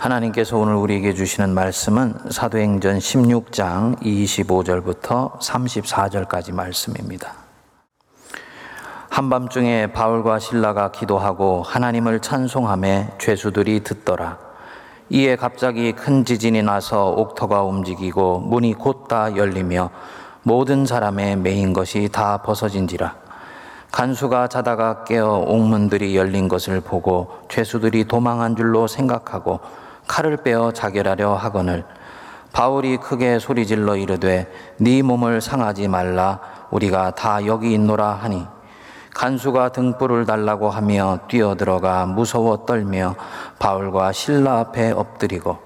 하나님께서 오늘 우리에게 주시는 말씀은 사도행전 16장 25절부터 34절까지 말씀입니다. 한밤중에 바울과 신라가 기도하고 하나님을 찬송함에 죄수들이 듣더라. 이에 갑자기 큰 지진이 나서 옥터가 움직이고 문이 곧다 열리며 모든 사람의 메인 것이 다 벗어진지라. 간수가 자다가 깨어 옥문들이 열린 것을 보고 죄수들이 도망한 줄로 생각하고 칼을 빼어 자결하려 하거늘. 바울이 크게 소리질러 이르되 네 몸을 상하지 말라. 우리가 다 여기 있노라 하니. 간수가 등불을 달라고 하며 뛰어들어가 무서워 떨며 바울과 신라 앞에 엎드리고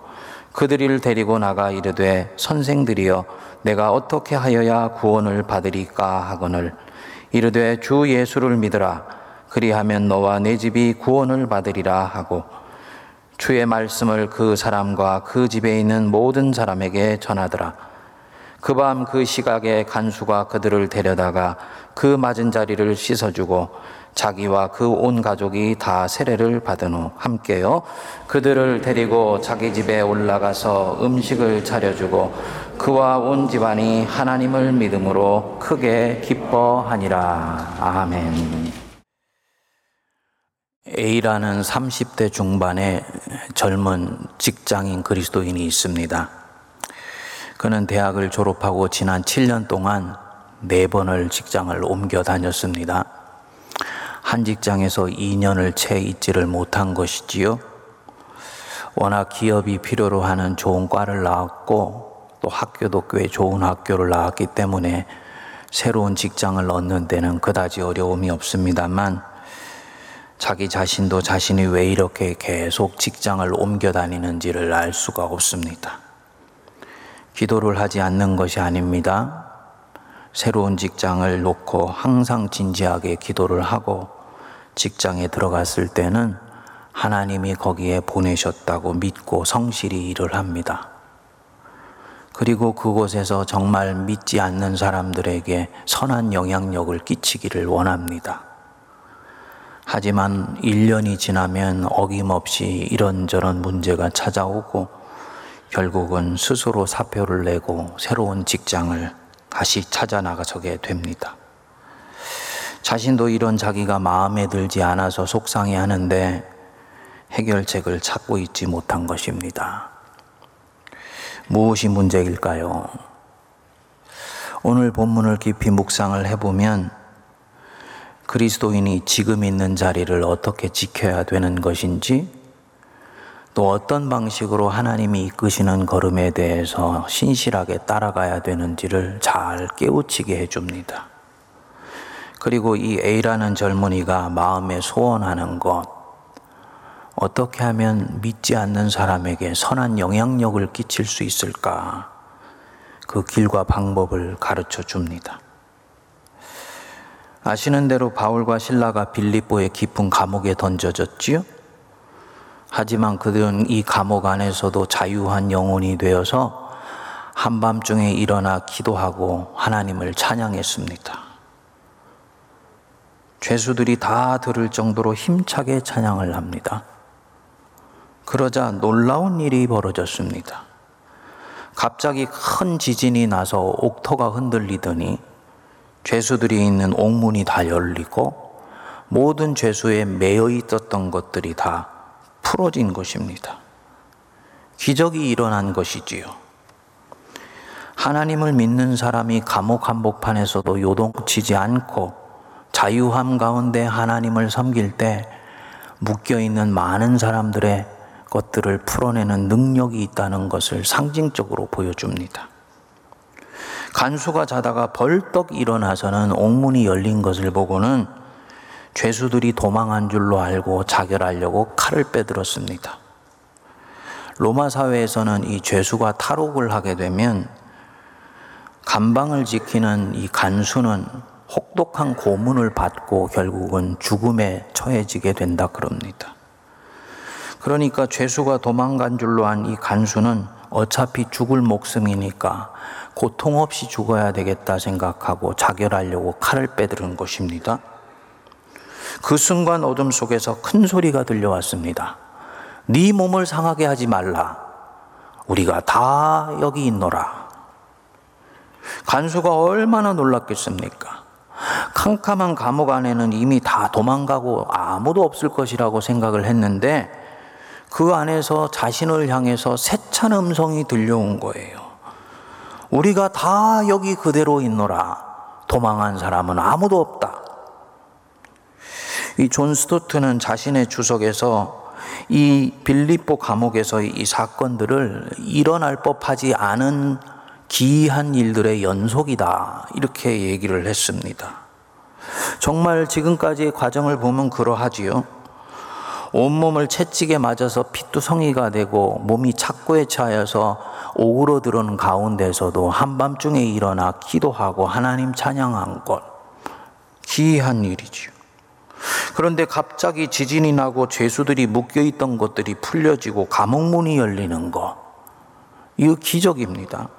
그들을 데리고 나가 이르되 선생들이여 내가 어떻게 하여야 구원을 받으리까 하거늘. 이르되 주 예수를 믿으라. 그리하면 너와 내 집이 구원을 받으리라 하고 주의 말씀을 그 사람과 그 집에 있는 모든 사람에게 전하더라. 그 밤 그 시각에 간수가 그들을 데려다가 그 맞은 자리를 씻어주고 자기와 그 온 가족이 다 세례를 받은 후 함께요. 그들을 데리고 자기 집에 올라가서 음식을 차려주고 그와 온 집안이 하나님을 믿음으로 크게 기뻐하니라. 아멘. A라는 30대 중반의 젊은 직장인 그리스도인이 있습니다. 그는 대학을 졸업하고 지난 7년 동안 네 번을 직장을 옮겨 다녔습니다. 한 직장에서 2년을 채 있지를 못한 것이지요. 워낙 기업이 필요로 하는 좋은 과를 나왔고 또 학교도 꽤 좋은 학교를 나왔기 때문에 새로운 직장을 얻는 데는 그다지 어려움이 없습니다만 자기 자신도 자신이 왜 이렇게 계속 직장을 옮겨 다니는지를 알 수가 없습니다. 기도를 하지 않는 것이 아닙니다. 새로운 직장을 놓고 항상 진지하게 기도를 하고 직장에 들어갔을 때는 하나님이 거기에 보내셨다고 믿고 성실히 일을 합니다. 그리고 그곳에서 정말 믿지 않는 사람들에게 선한 영향력을 끼치기를 원합니다. 하지만 1년이 지나면 어김없이 이런저런 문제가 찾아오고 결국은 스스로 사표를 내고 새로운 직장을 다시 찾아 나가서게 됩니다. 자신도 이런 자기가 마음에 들지 않아서 속상해 하는데 해결책을 찾고 있지 못한 것입니다. 무엇이 문제일까요? 오늘 본문을 깊이 묵상을 해보면 그리스도인이 지금 있는 자리를 어떻게 지켜야 되는 것인지 또 어떤 방식으로 하나님이 이끄시는 걸음에 대해서 신실하게 따라가야 되는지를 잘 깨우치게 해줍니다. 그리고 이 A라는 젊은이가 마음에 소원하는 것, 어떻게 하면 믿지 않는 사람에게 선한 영향력을 끼칠 수 있을까? 그 길과 방법을 가르쳐 줍니다. 아시는 대로 바울과 신라가 빌립보의 깊은 감옥에 던져졌지요. 하지만 그들은 이 감옥 안에서도 자유한 영혼이 되어서 한밤중에 일어나 기도하고 하나님을 찬양했습니다. 죄수들이 다 들을 정도로 힘차게 찬양을 합니다. 그러자 놀라운 일이 벌어졌습니다. 갑자기 큰 지진이 나서 옥토가 흔들리더니 죄수들이 있는 옥문이 다 열리고 모든 죄수에 매여 있었던 것들이 다 풀어진 것입니다. 기적이 일어난 것이지요. 하나님을 믿는 사람이 감옥 한복판에서도 요동치지 않고 자유함 가운데 하나님을 섬길 때 묶여 있는 많은 사람들의 것들을 풀어내는 능력이 있다는 것을 상징적으로 보여줍니다. 간수가 자다가 벌떡 일어나서는 옥문이 열린 것을 보고는 죄수들이 도망한 줄로 알고 자결하려고 칼을 빼들었습니다. 로마 사회에서는 이 죄수가 탈옥을 하게 되면 감방을 지키는 이 간수는 혹독한 고문을 받고 결국은 죽음에 처해지게 된다 그럽니다. 그러니까 죄수가 도망간 줄로 한 이 간수는 어차피 죽을 목숨이니까 고통 없이 죽어야 되겠다 생각하고 자결하려고 칼을 빼들은 것입니다. 그 순간 어둠 속에서 큰 소리가 들려왔습니다. 네 몸을 상하게 하지 말라. 우리가 다 여기 있노라. 간수가 얼마나 놀랐겠습니까? 캄캄한 감옥 안에는 이미 다 도망가고 아무도 없을 것이라고 생각을 했는데 그 안에서 자신을 향해서 세찬 음성이 들려온 거예요. 우리가 다 여기 그대로 있노라. 도망한 사람은 아무도 없다. 이 존 스토트는 자신의 주석에서 이 빌립보 감옥에서 이 사건들을 일어날 법하지 않은 기이한 일들의 연속이다. 이렇게 얘기를 했습니다. 정말 지금까지의 과정을 보면 그러하지요. 온몸을 채찍에 맞아서 피투성이가 되고 몸이 착고에 차여서 오그러들은 가운데서도 한밤중에 일어나 기도하고 하나님 찬양한 것. 기이한 일이지요. 그런데 갑자기 지진이 나고 죄수들이 묶여 있던 것들이 풀려지고 감옥문이 열리는 것. 이거 기적입니다.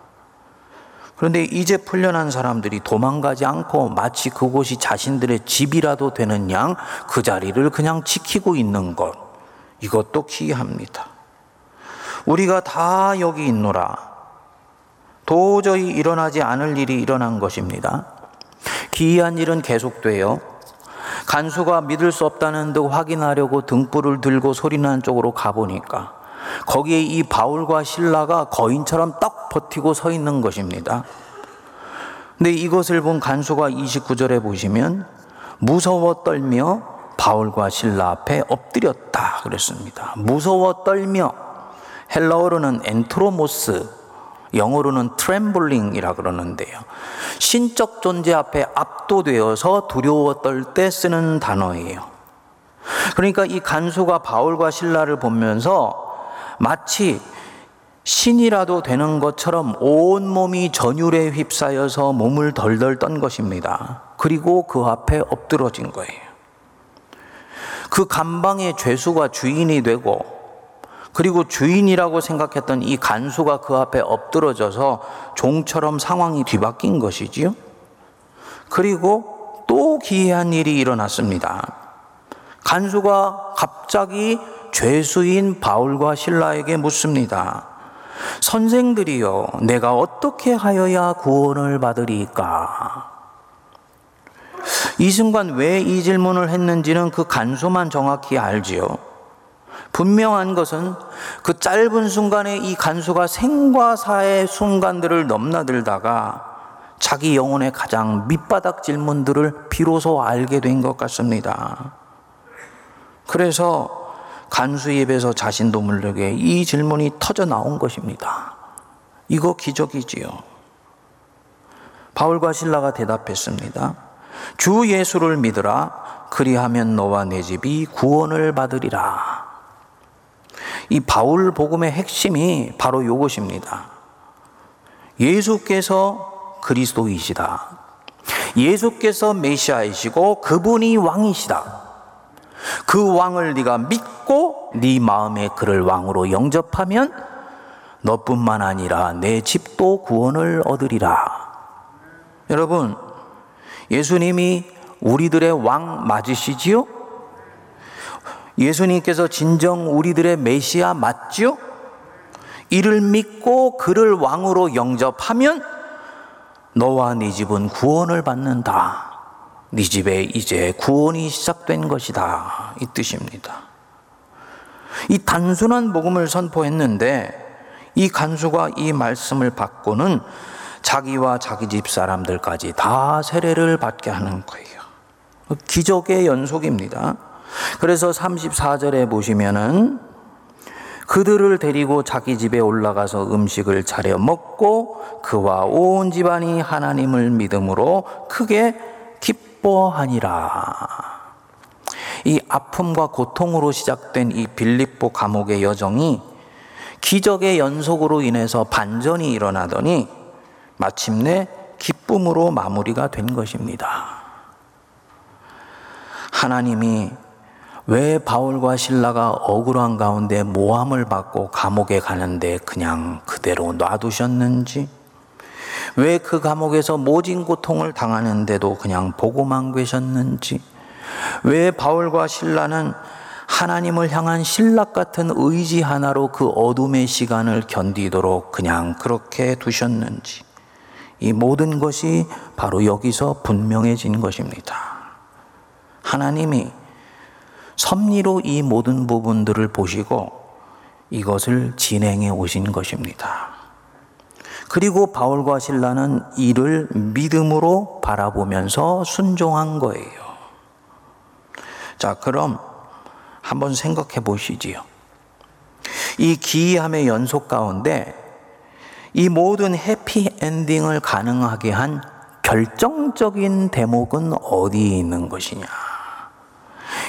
그런데 이제 풀려난 사람들이 도망가지 않고 마치 그곳이 자신들의 집이라도 되는 양 그 자리를 그냥 지키고 있는 것. 이것도 기이합니다. 우리가 다 여기 있노라. 도저히 일어나지 않을 일이 일어난 것입니다. 기이한 일은 계속돼요. 간수가 믿을 수 없다는 듯 확인하려고 등불을 들고 소리나는 쪽으로 가보니까 거기에 이 바울과 신라가 거인처럼 딱 버티고 서 있는 것입니다. 근데 이것을 본 간수가 29절에 보시면 무서워 떨며 바울과 실라 앞에 엎드렸다 그랬습니다. 무서워 떨며 헬라어로는 ἔντρομος 영어로는 trembling이라 그러는데요. 신적 존재 앞에 압도되어서 두려워 떨 때 쓰는 단어예요. 그러니까 이 간수가 바울과 실라를 보면서 마치 신이라도 되는 것처럼 온몸이 전율에 휩싸여서 몸을 덜덜 떤 것입니다. 그리고 그 앞에 엎드러진 거예요. 그 감방의 죄수가 주인이 되고 그리고 주인이라고 생각했던 이 간수가 그 앞에 엎드러져서 종처럼 상황이 뒤바뀐 것이지요. 그리고 또 기이한 일이 일어났습니다. 간수가 갑자기 죄수인 바울과 신라에게 묻습니다. 선생들이여, 내가 어떻게 하여야 구원을 받으리까? 이 순간 왜 이 질문을 했는지는 그 간수만 정확히 알지요. 분명한 것은 그 짧은 순간에 이 간수가 생과 사의 순간들을 넘나들다가 자기 영혼의 가장 밑바닥 질문들을 비로소 알게 된 것 같습니다. 그래서 간수 입에서 자신도 모르게 이 질문이 터져 나온 것입니다. 이거 기적이지요. 바울과 신라가 대답했습니다. 주 예수를 믿으라. 그리하면 너와 내 집이 구원을 받으리라. 이 바울 복음의 핵심이 바로 이것입니다. 예수께서 그리스도이시다. 예수께서 메시아이시고 그분이 왕이시다. 그 왕을 네가 믿고 네 마음에 그를 왕으로 영접하면 너뿐만 아니라 내 집도 구원을 얻으리라. 여러분, 예수님이 우리들의 왕 맞으시지요? 예수님께서 진정 우리들의 메시아 맞지요? 이를 믿고 그를 왕으로 영접하면 너와 네 집은 구원을 받는다. 네 집에 이제 구원이 시작된 것이다. 이 뜻입니다. 이 단순한 복음을 선포했는데 이 간수가 이 말씀을 받고는 자기와 자기 집 사람들까지 다 세례를 받게 하는 거예요. 기적의 연속입니다. 그래서 34절에 보시면은 그들을 데리고 자기 집에 올라가서 음식을 차려 먹고 그와 온 집안이 하나님을 믿음으로 크게 기뻐하니라. 이 아픔과 고통으로 시작된 이 빌립보 감옥의 여정이 기적의 연속으로 인해서 반전이 일어나더니 마침내 기쁨으로 마무리가 된 것입니다. 하나님이 왜 바울과 신라가 억울한 가운데 모함을 받고 감옥에 가는데 그냥 그대로 놔두셨는지, 왜 그 감옥에서 모진 고통을 당하는데도 그냥 보고만 계셨는지, 왜 바울과 신라는 하나님을 향한 신락 같은 의지 하나로 그 어둠의 시간을 견디도록 그냥 그렇게 두셨는지 이 모든 것이 바로 여기서 분명해진 것입니다. 하나님이 섭리로 이 모든 부분들을 보시고 이것을 진행해 오신 것입니다. 그리고 바울과 신라는 이를 믿음으로 바라보면서 순종한 거예요. 자, 그럼 한번 생각해 보시지요. 이 기이함의 연속 가운데 이 모든 해피 엔딩을 가능하게 한 결정적인 대목은 어디에 있는 것이냐.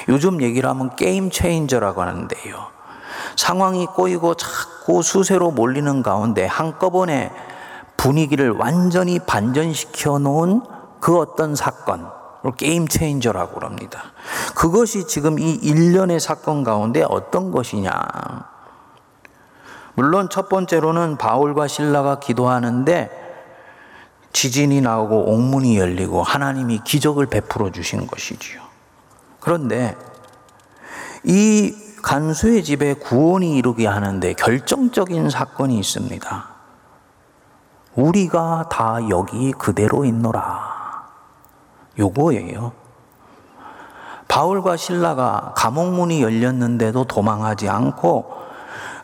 요즘 얘기를 하면 game changer라고 하는데요. 상황이 꼬이고 자꾸 수세로 몰리는 가운데 한꺼번에 분위기를 완전히 반전시켜 놓은 그 어떤 사건, game changer라고 합니다. 그것이 지금 이 일련의 사건 가운데 어떤 것이냐. 물론 첫 번째로는 바울과 실라가 기도하는데 지진이 나오고 옥문이 열리고 하나님이 기적을 베풀어 주신 것이지요. 그런데 이 간수의 집에 구원이 이르게 하는데 결정적인 사건이 있습니다. 우리가 다 여기 그대로 있노라. 요거예요. 바울과 신라가 감옥문이 열렸는데도 도망하지 않고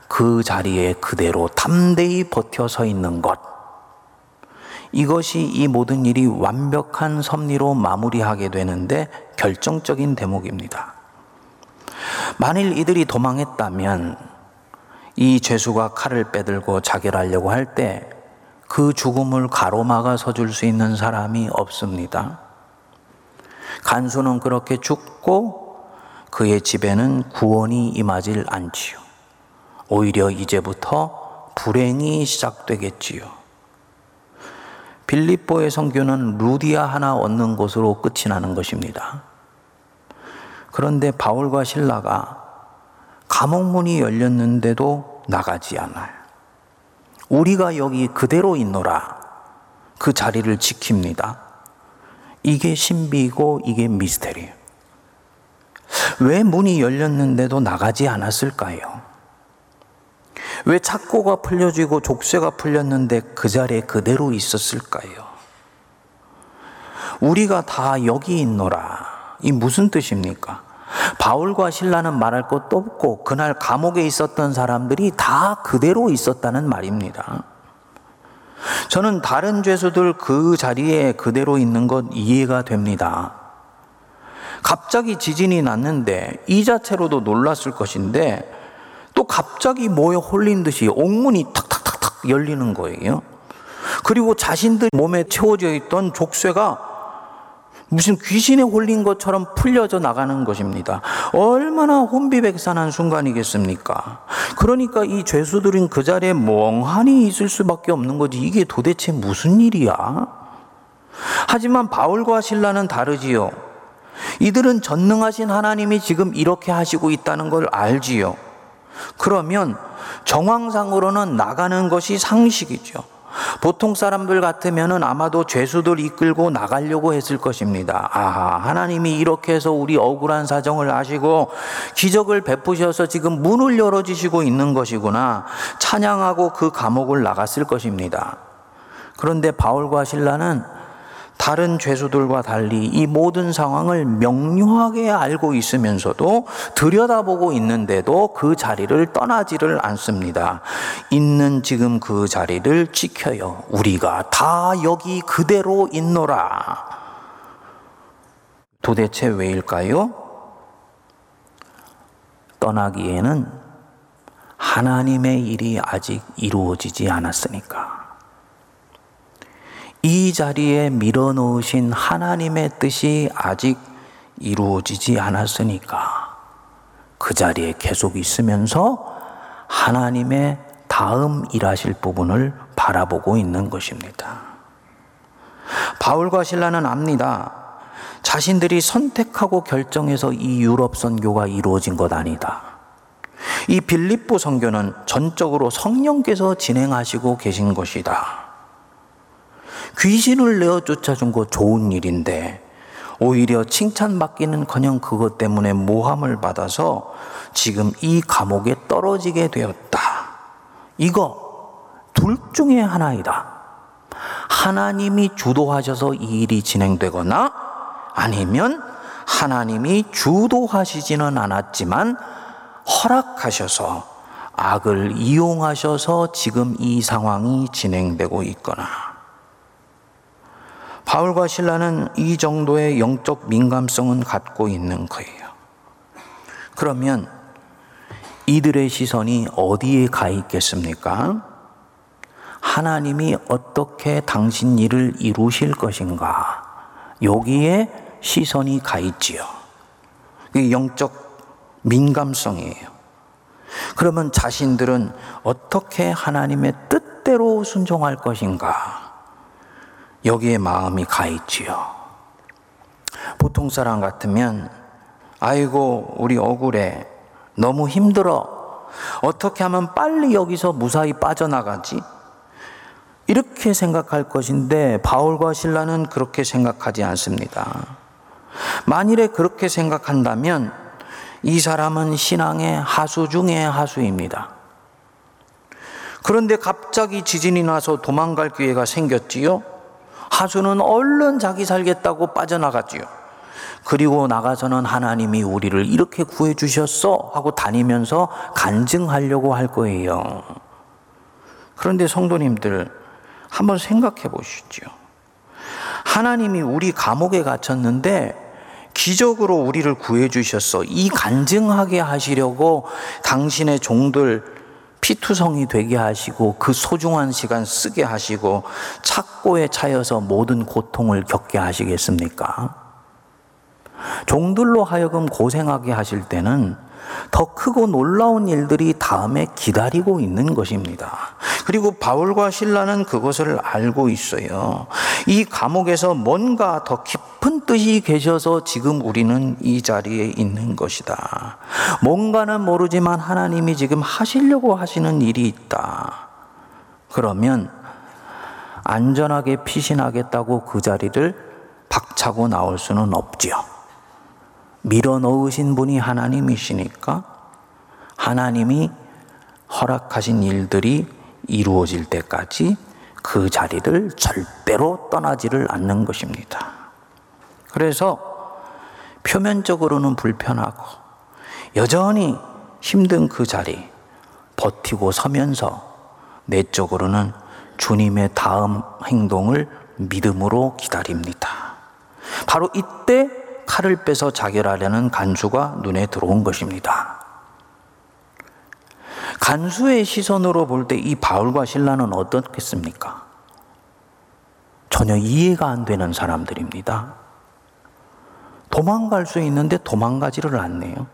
그 자리에 그대로 담대히 버텨 서 있는 것. 이것이 이 모든 일이 완벽한 섭리로 마무리하게 되는데 결정적인 대목입니다. 만일 이들이 도망했다면 이 죄수가 칼을 빼들고 자결하려고 할 때 그 죽음을 가로막아 서줄 수 있는 사람이 없습니다. 간수는 그렇게 죽고 그의 집에는 구원이 임하질 않지요. 오히려 이제부터 불행이 시작되겠지요. 빌립보의 성교는 루디아 하나 얻는 것으로 끝이 나는 것입니다. 그런데 바울과 신라가 감옥문이 열렸는데도 나가지 않아요. 우리가 여기 그대로 있노라. 그 자리를 지킵니다. 이게 신비고 이게 미스테리예요. 왜 문이 열렸는데도 나가지 않았을까요? 왜 착고가 풀려지고 족쇄가 풀렸는데 그 자리에 그대로 있었을까요? 우리가 다 여기 있노라. 이 무슨 뜻입니까? 바울과 신라는 말할 것도 없고 그날 감옥에 있었던 사람들이 다 그대로 있었다는 말입니다. 저는 다른 죄수들 그 자리에 그대로 있는 것 이해가 됩니다. 갑자기 지진이 났는데 이 자체로도 놀랐을 것인데 또 갑자기 뭐에 홀린 듯이 옥문이 탁탁탁탁 열리는 거예요. 그리고 자신들 몸에 채워져 있던 족쇄가 무슨 귀신에 홀린 것처럼 풀려져 나가는 것입니다. 얼마나 혼비백산한 순간이겠습니까? 그러니까 이 죄수들은 그 자리에 멍하니 있을 수밖에 없는 거지. 이게 도대체 무슨 일이야? 하지만 바울과 신라는 다르지요. 이들은 전능하신 하나님이 지금 이렇게 하시고 있다는 걸 알지요. 그러면 정황상으로는 나가는 것이 상식이죠. 보통 사람들 같으면은 아마도 죄수들 이끌고 나가려고 했을 것입니다. 아, 하나님이 이렇게 해서 우리 억울한 사정을 아시고 기적을 베푸셔서 지금 문을 열어주시고 있는 것이구나. 찬양하고 그 감옥을 나갔을 것입니다. 그런데 바울과 신라는 다른 죄수들과 달리 이 모든 상황을 명료하게 알고 있으면서도 들여다보고 있는데도 그 자리를 떠나지를 않습니다. 있는 지금 그 자리를 지켜요. 우리가 다 여기 그대로 있노라. 도대체 왜일까요? 떠나기에는 하나님의 일이 아직 이루어지지 않았으니까. 이 자리에 밀어넣으신 하나님의 뜻이 아직 이루어지지 않았으니까 그 자리에 계속 있으면서 하나님의 다음 일하실 부분을 바라보고 있는 것입니다. 바울과 신라는 압니다. 자신들이 선택하고 결정해서 이 유럽 선교가 이루어진 것 아니다. 이 빌립보 선교는 전적으로 성령께서 진행하시고 계신 것이다. 귀신을 내어 쫓아준 거 좋은 일인데 오히려 칭찬받기는 커녕 그것 때문에 모함을 받아서 지금 이 감옥에 떨어지게 되었다. 이거 둘 중에 하나이다. 하나님이 주도하셔서 이 일이 진행되거나 아니면 하나님이 주도하시지는 않았지만 허락하셔서 악을 이용하셔서 지금 이 상황이 진행되고 있거나 바울과 신라는 이 정도의 영적 민감성은 갖고 있는 거예요. 그러면 이들의 시선이 어디에 가 있겠습니까? 하나님이 어떻게 당신 일을 이루실 것인가? 여기에 시선이 가 있지요. 영적 민감성이에요. 그러면 자신들은 어떻게 하나님의 뜻대로 순종할 것인가? 여기에 마음이 가 있지요. 보통 사람 같으면, 아이고, 우리 억울해. 너무 힘들어. 어떻게 하면 빨리 여기서 무사히 빠져나가지? 이렇게 생각할 것인데, 바울과 신라는 그렇게 생각하지 않습니다. 만일에 그렇게 생각한다면 이 사람은 신앙의 하수 중의 하수입니다. 그런데 갑자기 지진이 나서 도망갈 기회가 생겼지요. 하수는 얼른 자기 살겠다고 빠져나갔지요. 그리고 나가서는 하나님이 우리를 이렇게 구해 주셨어 하고 다니면서 간증하려고 할 거예요. 그런데 성도님들 한번 생각해 보시죠. 하나님이 우리 감옥에 갇혔는데 기적으로 우리를 구해 주셨어. 이 간증하게 하시려고 당신의 종들 피투성이 되게 하시고 그 소중한 시간 쓰게 하시고 착고에 차여서 모든 고통을 겪게 하시겠습니까? 종들로 하여금 고생하게 하실 때는 더 크고 놀라운 일들이 다음에 기다리고 있는 것입니다. 그리고 바울과 신라는 그것을 알고 있어요. 이 감옥에서 뭔가 더 깊은 뜻이 계셔서 지금 우리는 이 자리에 있는 것이다. 뭔가는 모르지만 하나님이 지금 하시려고 하시는 일이 있다. 그러면 안전하게 피신하겠다고 그 자리를 박차고 나올 수는 없지요. 밀어 넣으신 분이 하나님이시니까 하나님이 허락하신 일들이 이루어질 때까지 그 자리를 절대로 떠나지를 않는 것입니다. 그래서 표면적으로는 불편하고 여전히 힘든 그 자리 버티고 서면서 내적으로는 주님의 다음 행동을 믿음으로 기다립니다. 바로 이때 칼을 빼서 자결하려는 간수가 눈에 들어온 것입니다. 간수의 시선으로 볼 때 이 바울과 신라는 어떻겠습니까? 전혀 이해가 안 되는 사람들입니다. 도망갈 수 있는데 도망가지를 않네요.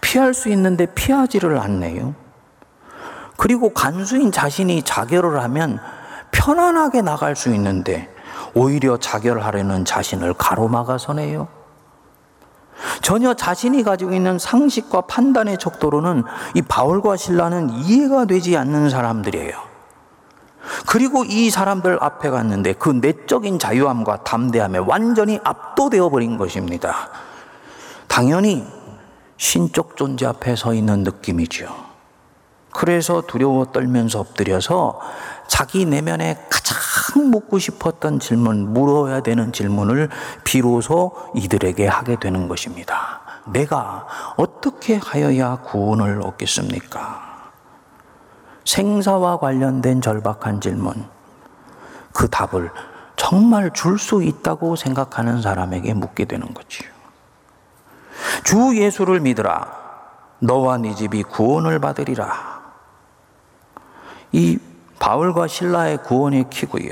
피할 수 있는데 피하지를 않네요. 그리고 간수인 자신이 자결을 하면 편안하게 나갈 수 있는데 오히려 자결하려는 자신을 가로막아서네요. 전혀 자신이 가지고 있는 상식과 판단의 척도로는 이 바울과 신라는 이해가 되지 않는 사람들이에요. 그리고 이 사람들 앞에 갔는데 그 내적인 자유함과 담대함에 완전히 압도되어 버린 것입니다. 당연히 신적 존재 앞에 서 있는 느낌이죠. 그래서 두려워 떨면서 엎드려서 자기 내면에 가장 묻고 싶었던 질문, 물어야 되는 질문을 비로소 이들에게 하게 되는 것입니다. 내가 어떻게 하여야 구원을 얻겠습니까? 생사와 관련된 절박한 질문. 그 답을 정말 줄 수 있다고 생각하는 사람에게 묻게 되는 거지요. 주 예수를 믿으라. 너와 네 집이 구원을 받으리라. 이 바울과 신라의 구원의 키고요.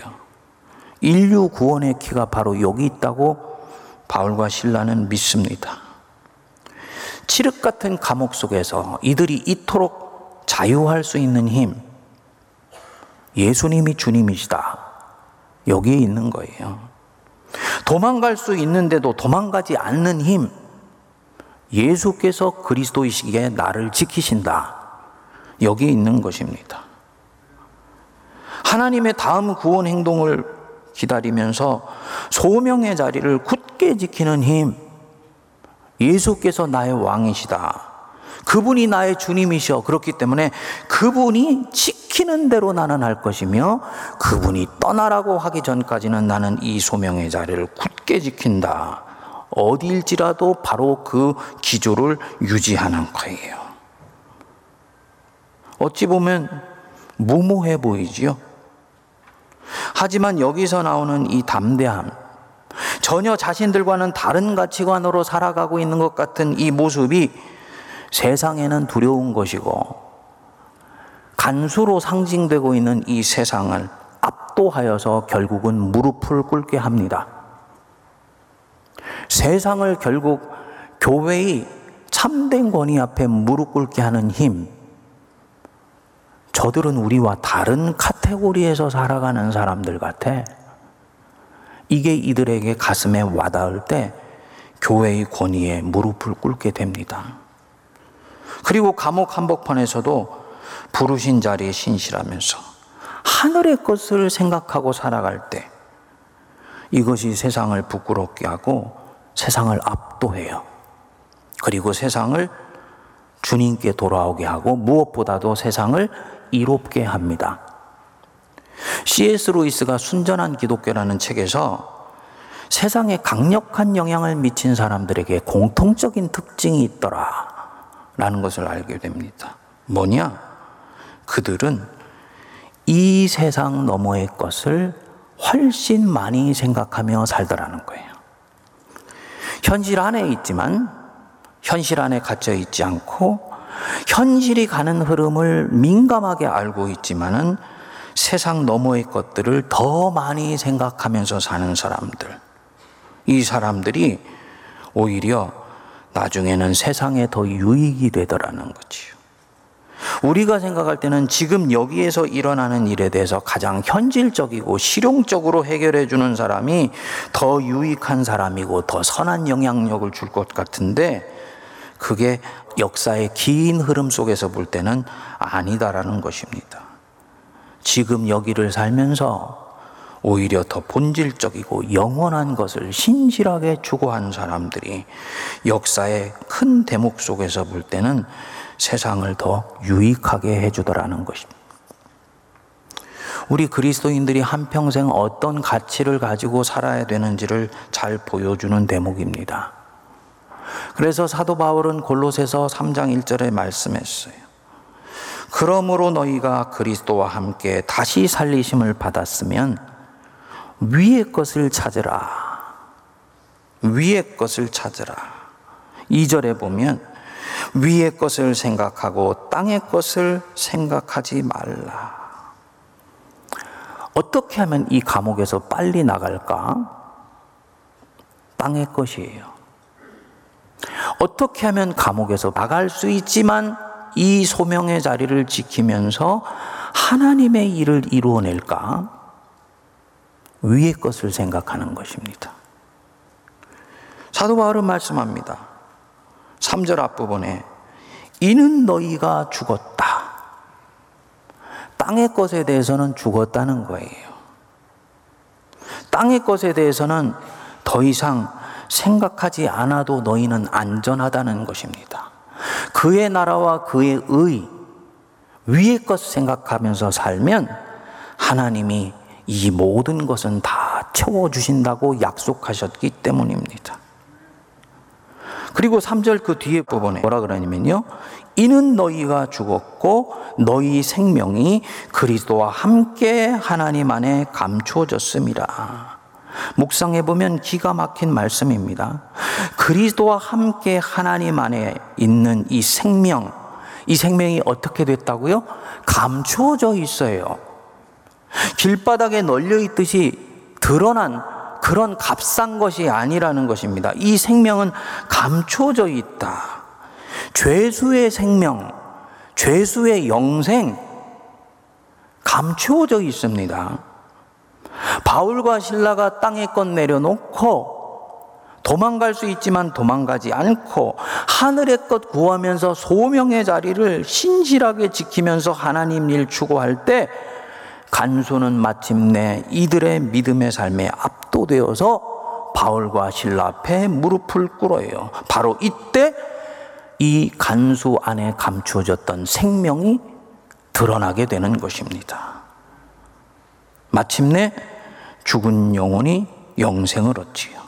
인류 구원의 키가 바로 여기 있다고 바울과 신라는 믿습니다. 칠흑 같은 감옥 속에서 이들이 이토록 자유할 수 있는 힘, 예수님이 주님이시다. 여기에 있는 거예요. 도망갈 수 있는데도 도망가지 않는 힘, 예수께서 그리스도이시기에 나를 지키신다. 여기에 있는 것입니다. 하나님의 다음 구원 행동을 기다리면서 소명의 자리를 굳게 지키는 힘. 예수께서 나의 왕이시다. 그분이 나의 주님이셔. 그렇기 때문에 그분이 지키는 대로 나는 할 것이며 그분이 떠나라고 하기 전까지는 나는 이 소명의 자리를 굳게 지킨다. 어디일지라도 바로 그 기조를 유지하는 거예요. 어찌 보면 무모해 보이지요. 하지만 여기서 나오는 이 담대함, 전혀 자신들과는 다른 가치관으로 살아가고 있는 것 같은 이 모습이 세상에는 두려운 것이고 간수로 상징되고 있는 이 세상을 압도하여서 결국은 무릎을 꿇게 합니다. 세상을 결국 교회의 참된 권위 앞에 무릎 꿇게 하는 힘. 저들은 우리와 다른 카테고리에서 살아가는 사람들 같아. 이게 이들에게 가슴에 와닿을 때 교회의 권위에 무릎을 꿇게 됩니다. 그리고 감옥 한복판에서도 부르신 자리에 신실하면서 하늘의 것을 생각하고 살아갈 때 이것이 세상을 부끄럽게 하고 세상을 압도해요. 그리고 세상을 주님께 돌아오게 하고 무엇보다도 세상을 이롭게 합니다. C.S. 루이스가 순전한 기독교라는 책에서 세상에 강력한 영향을 미친 사람들에게 공통적인 특징이 있더라. 라는 것을 알게 됩니다. 뭐냐? 그들은 이 세상 너머의 것을 훨씬 많이 생각하며 살더라는 거예요. 현실 안에 있지만 현실 안에 갇혀 있지 않고 현실이 가는 흐름을 민감하게 알고 있지만은 세상 너머의 것들을 더 많이 생각하면서 사는 사람들. 이 사람들이 오히려 나중에는 세상에 더 유익이 되더라는 거지요. 우리가 생각할 때는 지금 여기에서 일어나는 일에 대해서 가장 현실적이고 실용적으로 해결해 주는 사람이 더 유익한 사람이고 더 선한 영향력을 줄 것 같은데 그게 역사의 긴 흐름 속에서 볼 때는 아니다라는 것입니다. 지금 여기를 살면서 오히려 더 본질적이고 영원한 것을 신실하게 추구한 사람들이 역사의 큰 대목 속에서 볼 때는 세상을 더 유익하게 해주더라는 것입니다. 우리 그리스도인들이 한평생 어떤 가치를 가지고 살아야 되는지를 잘 보여주는 대목입니다. 그래서 사도 바울은 골로새서 3장 1절에 말씀했어요. 그러므로 너희가 그리스도와 함께 다시 살리심을 받았으면 위의 것을 찾으라. 위의 것을 찾으라. 2절에 보면 위의 것을 생각하고 땅의 것을 생각하지 말라. 어떻게 하면 이 감옥에서 빨리 나갈까? 땅의 것이에요. 어떻게 하면 감옥에서 나갈 수 있지만 이 소명의 자리를 지키면서 하나님의 일을 이루어낼까? 위의 것을 생각하는 것입니다. 사도 바울은 말씀합니다. 3절 앞부분에 이는 너희가 죽었다. 땅의 것에 대해서는 죽었다는 거예요. 땅의 것에 대해서는 더 이상 생각하지 않아도 너희는 안전하다는 것입니다. 그의 나라와 그의 의, 위의 것 생각하면서 살면 하나님이 이 모든 것은 다 채워주신다고 약속하셨기 때문입니다. 그리고 3절 그 뒤에 부분에 뭐라 그러냐면요. 이는 너희가 죽었고 너희 생명이 그리스도와 함께 하나님 안에 감추어졌습니다. 묵상해 보면 기가 막힌 말씀입니다. 그리스도와 함께 하나님 안에 있는 이 생명, 이 생명이 어떻게 됐다고요? 감추어져 있어요. 길바닥에 널려 있듯이 드러난 그런 값싼 것이 아니라는 것입니다. 이 생명은 감춰져 있다. 죄수의 생명, 죄수의 영생, 감추어져 있습니다. 바울과 신라가 땅에 것 내려놓고 도망갈 수 있지만 도망가지 않고 하늘의 것 구하면서 소명의 자리를 신실하게 지키면서 하나님 일 추구할 때 간수는 마침내 이들의 믿음의 삶에 압도되어서 바울과 신라 앞에 무릎을 꿇어요. 바로 이때 이 간수 안에 감추어졌던 생명이 드러나게 되는 것입니다. 마침내 죽은 영혼이 영생을 얻지요.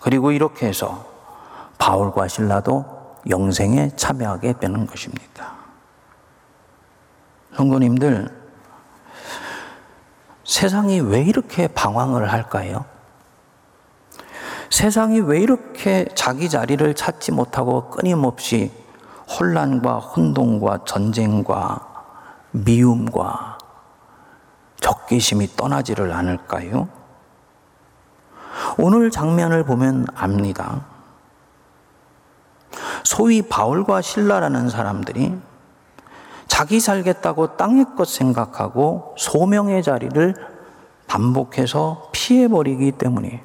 그리고 이렇게 해서 바울과 신라도 영생에 참여하게 되는 것입니다. 성도님들, 세상이 왜 이렇게 방황을 할까요? 세상이 왜 이렇게 자기 자리를 찾지 못하고 끊임없이 혼란과 혼동과 전쟁과 미움과 적개심이 떠나지를 않을까요? 오늘 장면을 보면 압니다. 소위 바울과 신라라는 사람들이 자기 살겠다고 땅의 것 생각하고 소명의 자리를 반복해서 피해버리기 때문에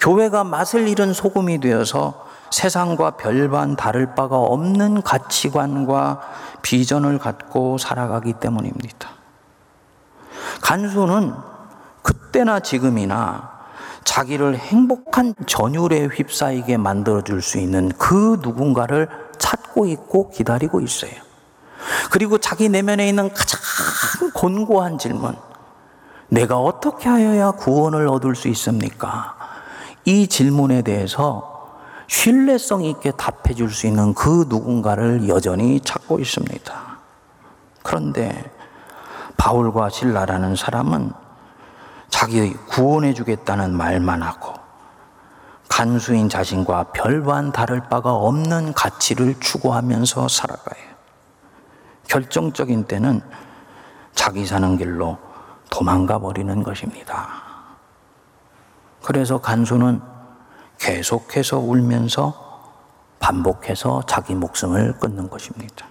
교회가 맛을 잃은 소금이 되어서 세상과 별반 다를 바가 없는 가치관과 비전을 갖고 살아가기 때문입니다. 간수는 그때나 지금이나 자기를 행복한 전율에 휩싸이게 만들어줄 수 있는 그 누군가를 찾고 있고 기다리고 있어요. 그리고 자기 내면에 있는 가장 곤고한 질문. 내가 어떻게 하여야 구원을 얻을 수 있습니까? 이 질문에 대해서 신뢰성 있게 답해 줄 수 있는 그 누군가를 여전히 찾고 있습니다. 그런데 바울과 신라라는 사람은 자기 구원해 주겠다는 말만 하고 간수인 자신과 별반 다를 바가 없는 가치를 추구하면서 살아가요. 결정적인 때는 자기 사는 길로 도망가 버리는 것입니다. 그래서 간수는 계속해서 울면서 반복해서 자기 목숨을 끊는 것입니다.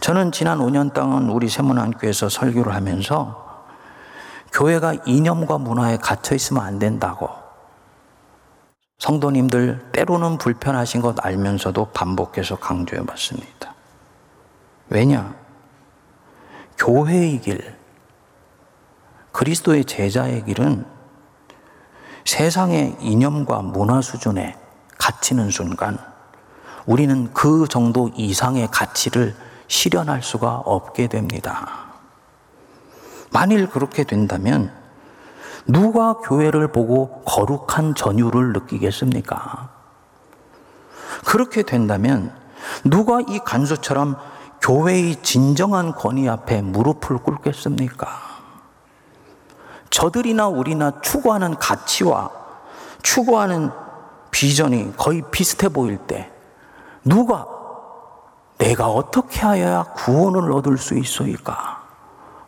저는 지난 5년 동안 우리 세문안교에서 설교를 하면서 교회가 이념과 문화에 갇혀 있으면 안 된다고 성도님들 때로는 불편하신 것 알면서도 반복해서 강조해 봤습니다. 왜냐? 교회의 길, 그리스도의 제자의 길은 세상의 이념과 문화 수준에 갇히는 순간 우리는 그 정도 이상의 가치를 실현할 수가 없게 됩니다. 만일 그렇게 된다면 누가 교회를 보고 거룩한 전율을 느끼겠습니까? 그렇게 된다면 누가 이 간수처럼 교회의 진정한 권위 앞에 무릎을 꿇겠습니까? 저들이나 우리나 추구하는 가치와 추구하는 비전이 거의 비슷해 보일 때 누가 내가 어떻게 하여야 구원을 얻을 수 있소이까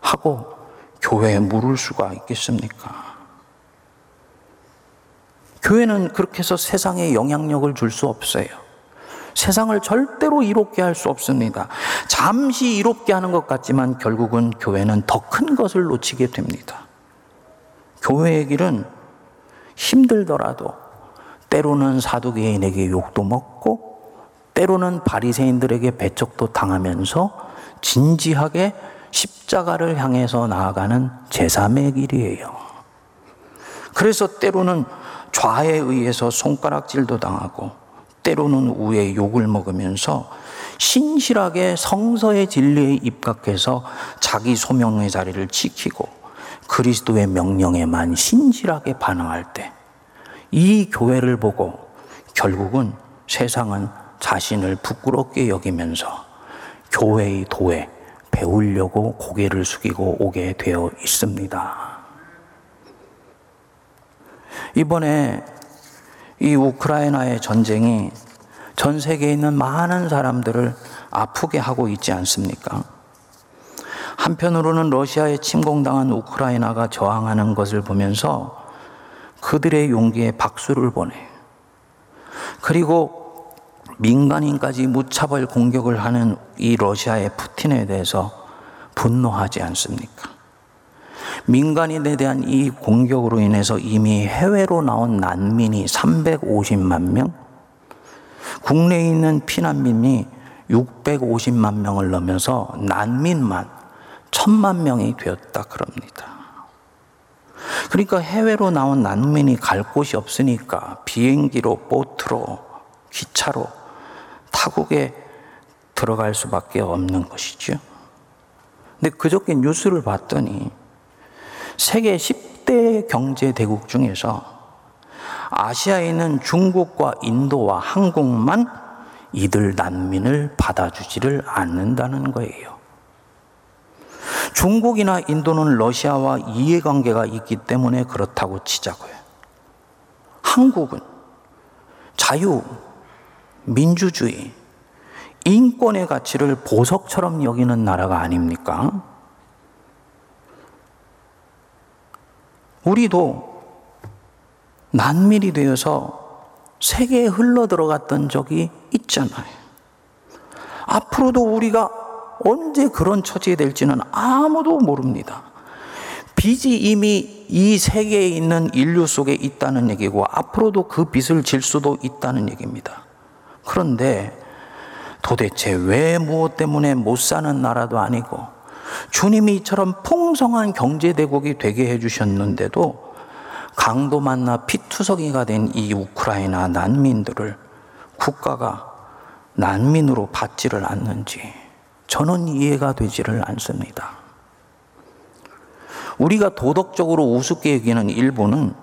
하고 교회에 물을 수가 있겠습니까? 교회는 그렇게 해서 세상에 영향력을 줄 수 없어요. 세상을 절대로 이롭게 할 수 없습니다. 잠시 이롭게 하는 것 같지만 결국은 교회는 더 큰 것을 놓치게 됩니다. 교회의 길은 힘들더라도 때로는 사두개인에게 욕도 먹고 때로는 바리새인들에게 배척도 당하면서 진지하게 십자가를 향해서 나아가는 제3의 길이에요. 그래서 때로는 좌에 의해서 손가락질도 당하고 때로는 우에 욕을 먹으면서 신실하게 성서의 진리에 입각해서 자기 소명의 자리를 지키고 그리스도의 명령에만 신실하게 반응할 때 이 교회를 보고 결국은 세상은 자신을 부끄럽게 여기면서 교회의 도에 배우려고 고개를 숙이고 오게 되어 있습니다. 이번에 이 우크라이나의 전쟁이 전 세계에 있는 많은 사람들을 아프게 하고 있지 않습니까? 한편으로는 러시아에 침공당한 우크라이나가 저항하는 것을 보면서 그들의 용기에 박수를 보내. 그리고 민간인까지 무차별 공격을 하는 이 러시아의 푸틴에 대해서 분노하지 않습니까? 민간인에 대한 이 공격으로 인해서 이미 해외로 나온 난민이 350만 명, 국내에 있는 피난민이 650만 명을 넘어서 난민만 천만 명이 되었다 그럽니다. 그러니까 해외로 나온 난민이 갈 곳이 없으니까 비행기로, 보트로, 기차로, 타국에 들어갈 수밖에 없는 것이죠. 근데 그저께 뉴스를 봤더니 세계 10대 경제 대국 중에서 아시아에 있는 중국과 인도와 한국만 이들 난민을 받아주지를 않는다는 거예요. 중국이나 인도는 러시아와 이해관계가 있기 때문에 그렇다고 치자고요. 한국은 자유, 민주주의, 인권의 가치를 보석처럼 여기는 나라가 아닙니까? 우리도 난민이 되어서 세계에 흘러 들어갔던 적이 있잖아요. 앞으로도 우리가 언제 그런 처지에 될지는 아무도 모릅니다. 빚이 이미 이 세계에 있는 인류 속에 있다는 얘기고 앞으로도 그 빚을 질 수도 있다는 얘기입니다. 그런데 도대체 왜 무엇 때문에 못 사는 나라도 아니고 주님이 이처럼 풍성한 경제대국이 되게 해주셨는데도 강도 만나 피투성이가 된 이 우크라이나 난민들을 국가가 난민으로 받지를 않는지 저는 이해가 되지를 않습니다. 우리가 도덕적으로 우습게 여기는 일본은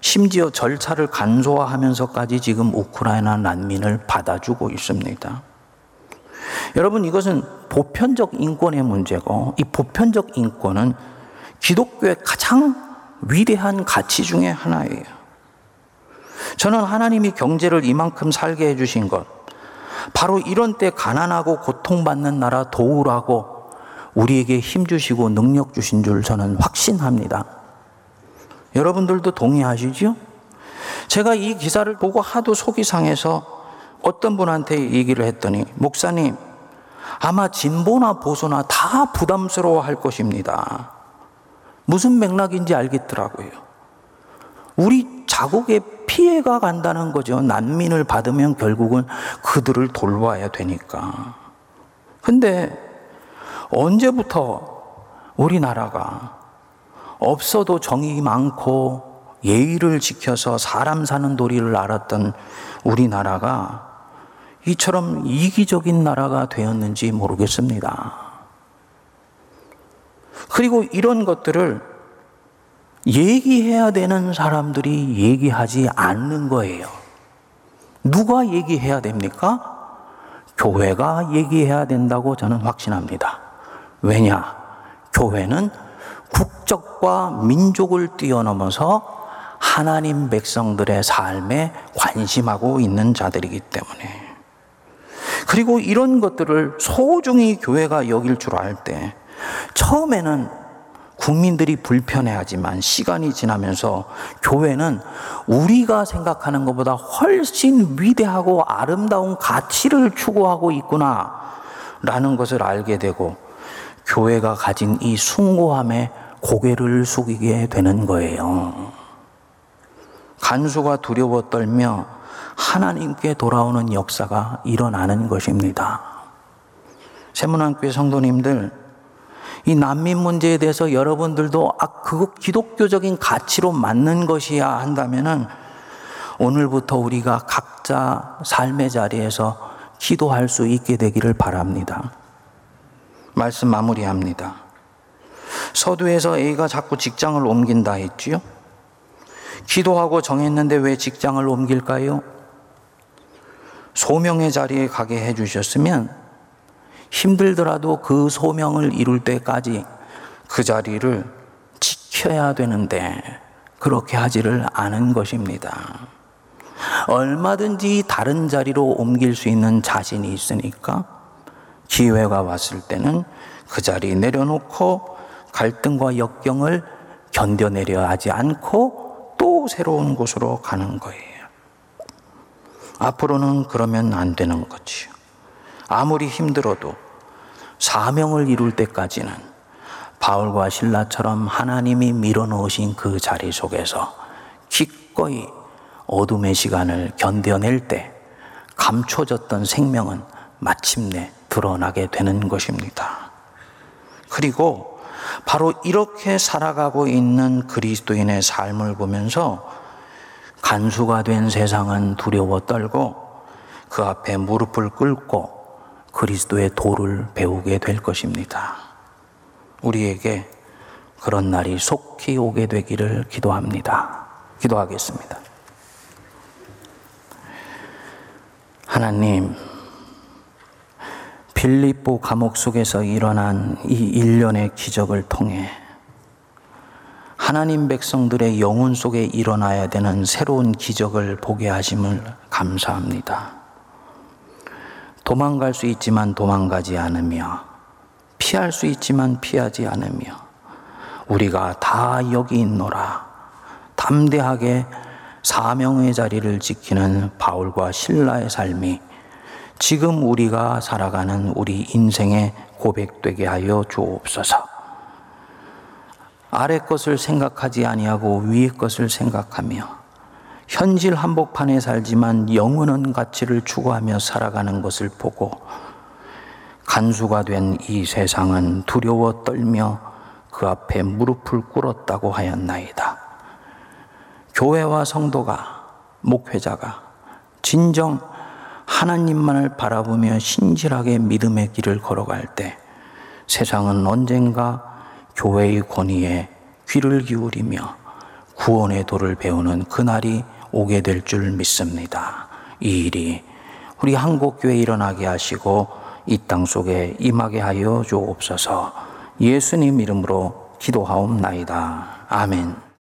심지어 절차를 간소화하면서까지 지금 우크라이나 난민을 받아주고 있습니다. 여러분 이것은 보편적 인권의 문제고 이 보편적 인권은 기독교의 가장 위대한 가치 중의 하나예요. 저는 하나님이 경제를 이만큼 살게 해주신 것, 바로 이런 때 가난하고 고통받는 나라 도우라고 우리에게 힘주시고 능력 주신 줄 저는 확신합니다. 여러분들도 동의하시죠? 제가 이 기사를 보고 하도 속이 상해서 어떤 분한테 얘기를 했더니, 목사님, 아마 진보나 보수나 다 부담스러워 할 것입니다. 무슨 맥락인지 알겠더라고요. 우리 자국에 피해가 간다는 거죠. 난민을 받으면 결국은 그들을 돌봐야 되니까. 근데 언제부터 우리나라가 없어도 정이 많고 예의를 지켜서 사람 사는 도리를 알았던 우리나라가 이처럼 이기적인 나라가 되었는지 모르겠습니다. 그리고 이런 것들을 얘기해야 되는 사람들이 얘기하지 않는 거예요. 누가 얘기해야 됩니까? 교회가 얘기해야 된다고 저는 확신합니다. 왜냐? 교회는 국적과 민족을 뛰어넘어서 하나님 백성들의 삶에 관심하고 있는 자들이기 때문에. 그리고 이런 것들을 소중히 교회가 여길 줄 알 때, 처음에는 국민들이 불편해하지만 시간이 지나면서 교회는 우리가 생각하는 것보다 훨씬 위대하고 아름다운 가치를 추구하고 있구나 라는 것을 알게 되고 교회가 가진 이 숭고함에 고개를 숙이게 되는 거예요. 간수가 두려워 떨며 하나님께 돌아오는 역사가 일어나는 것입니다. 세문안교회 성도님들, 이 난민 문제에 대해서 여러분들도 아, 그거 기독교적인 가치로 맞는 것이야 한다면은 오늘부터 우리가 각자 삶의 자리에서 기도할 수 있게 되기를 바랍니다. 말씀 마무리합니다. 서두에서 A가 자꾸 직장을 옮긴다 했지요? 기도하고 정했는데 왜 직장을 옮길까요? 소명의 자리에 가게 해주셨으면 힘들더라도 그 소명을 이룰 때까지 그 자리를 지켜야 되는데 그렇게 하지를 않은 것입니다. 얼마든지 다른 자리로 옮길 수 있는 자신이 있으니까 기회가 왔을 때는 그 자리 내려놓고 갈등과 역경을 견뎌내려 하지 않고 또 새로운 곳으로 가는 거예요. 앞으로는 그러면 안 되는 거지요. 아무리 힘들어도 사명을 이룰 때까지는 바울과 신라처럼 하나님이 밀어넣으신 그 자리 속에서 기꺼이 어둠의 시간을 견뎌낼 때 감춰졌던 생명은 마침내 드러나게 되는 것입니다. 그리고 바로 이렇게 살아가고 있는 그리스도인의 삶을 보면서 간수가 된 세상은 두려워 떨고 그 앞에 무릎을 꿇고 그리스도의 도를 배우게 될 것입니다. 우리에게 그런 날이 속히 오게 되기를 기도합니다. 기도하겠습니다. 하나님, 빌립보 감옥 속에서 일어난 이 일련의 기적을 통해 하나님 백성들의 영혼 속에 일어나야 되는 새로운 기적을 보게 하심을 감사합니다. 도망갈 수 있지만 도망가지 않으며 피할 수 있지만 피하지 않으며 우리가 다 여기 있노라 담대하게 사명의 자리를 지키는 바울과 신라의 삶이 지금 우리가 살아가는 우리 인생의 고백되게 하여 주옵소서. 아래 것을 생각하지 아니하고 위의 것을 생각하며 현실 한복판에 살지만 영원한 가치를 추구하며 살아가는 것을 보고 간수가 된 이 세상은 두려워 떨며 그 앞에 무릎을 꿇었다고 하였나이다. 교회와 성도가 목회자가 진정 하나님만을 바라보며 신실하게 믿음의 길을 걸어갈 때 세상은 언젠가 교회의 권위에 귀를 기울이며 구원의 도를 배우는 그날이 오게 될 줄 믿습니다. 이 일이 우리 한국교회 일어나게 하시고 이 땅 속에 임하게 하여 주옵소서 예수님 이름으로 기도하옵나이다. 아멘.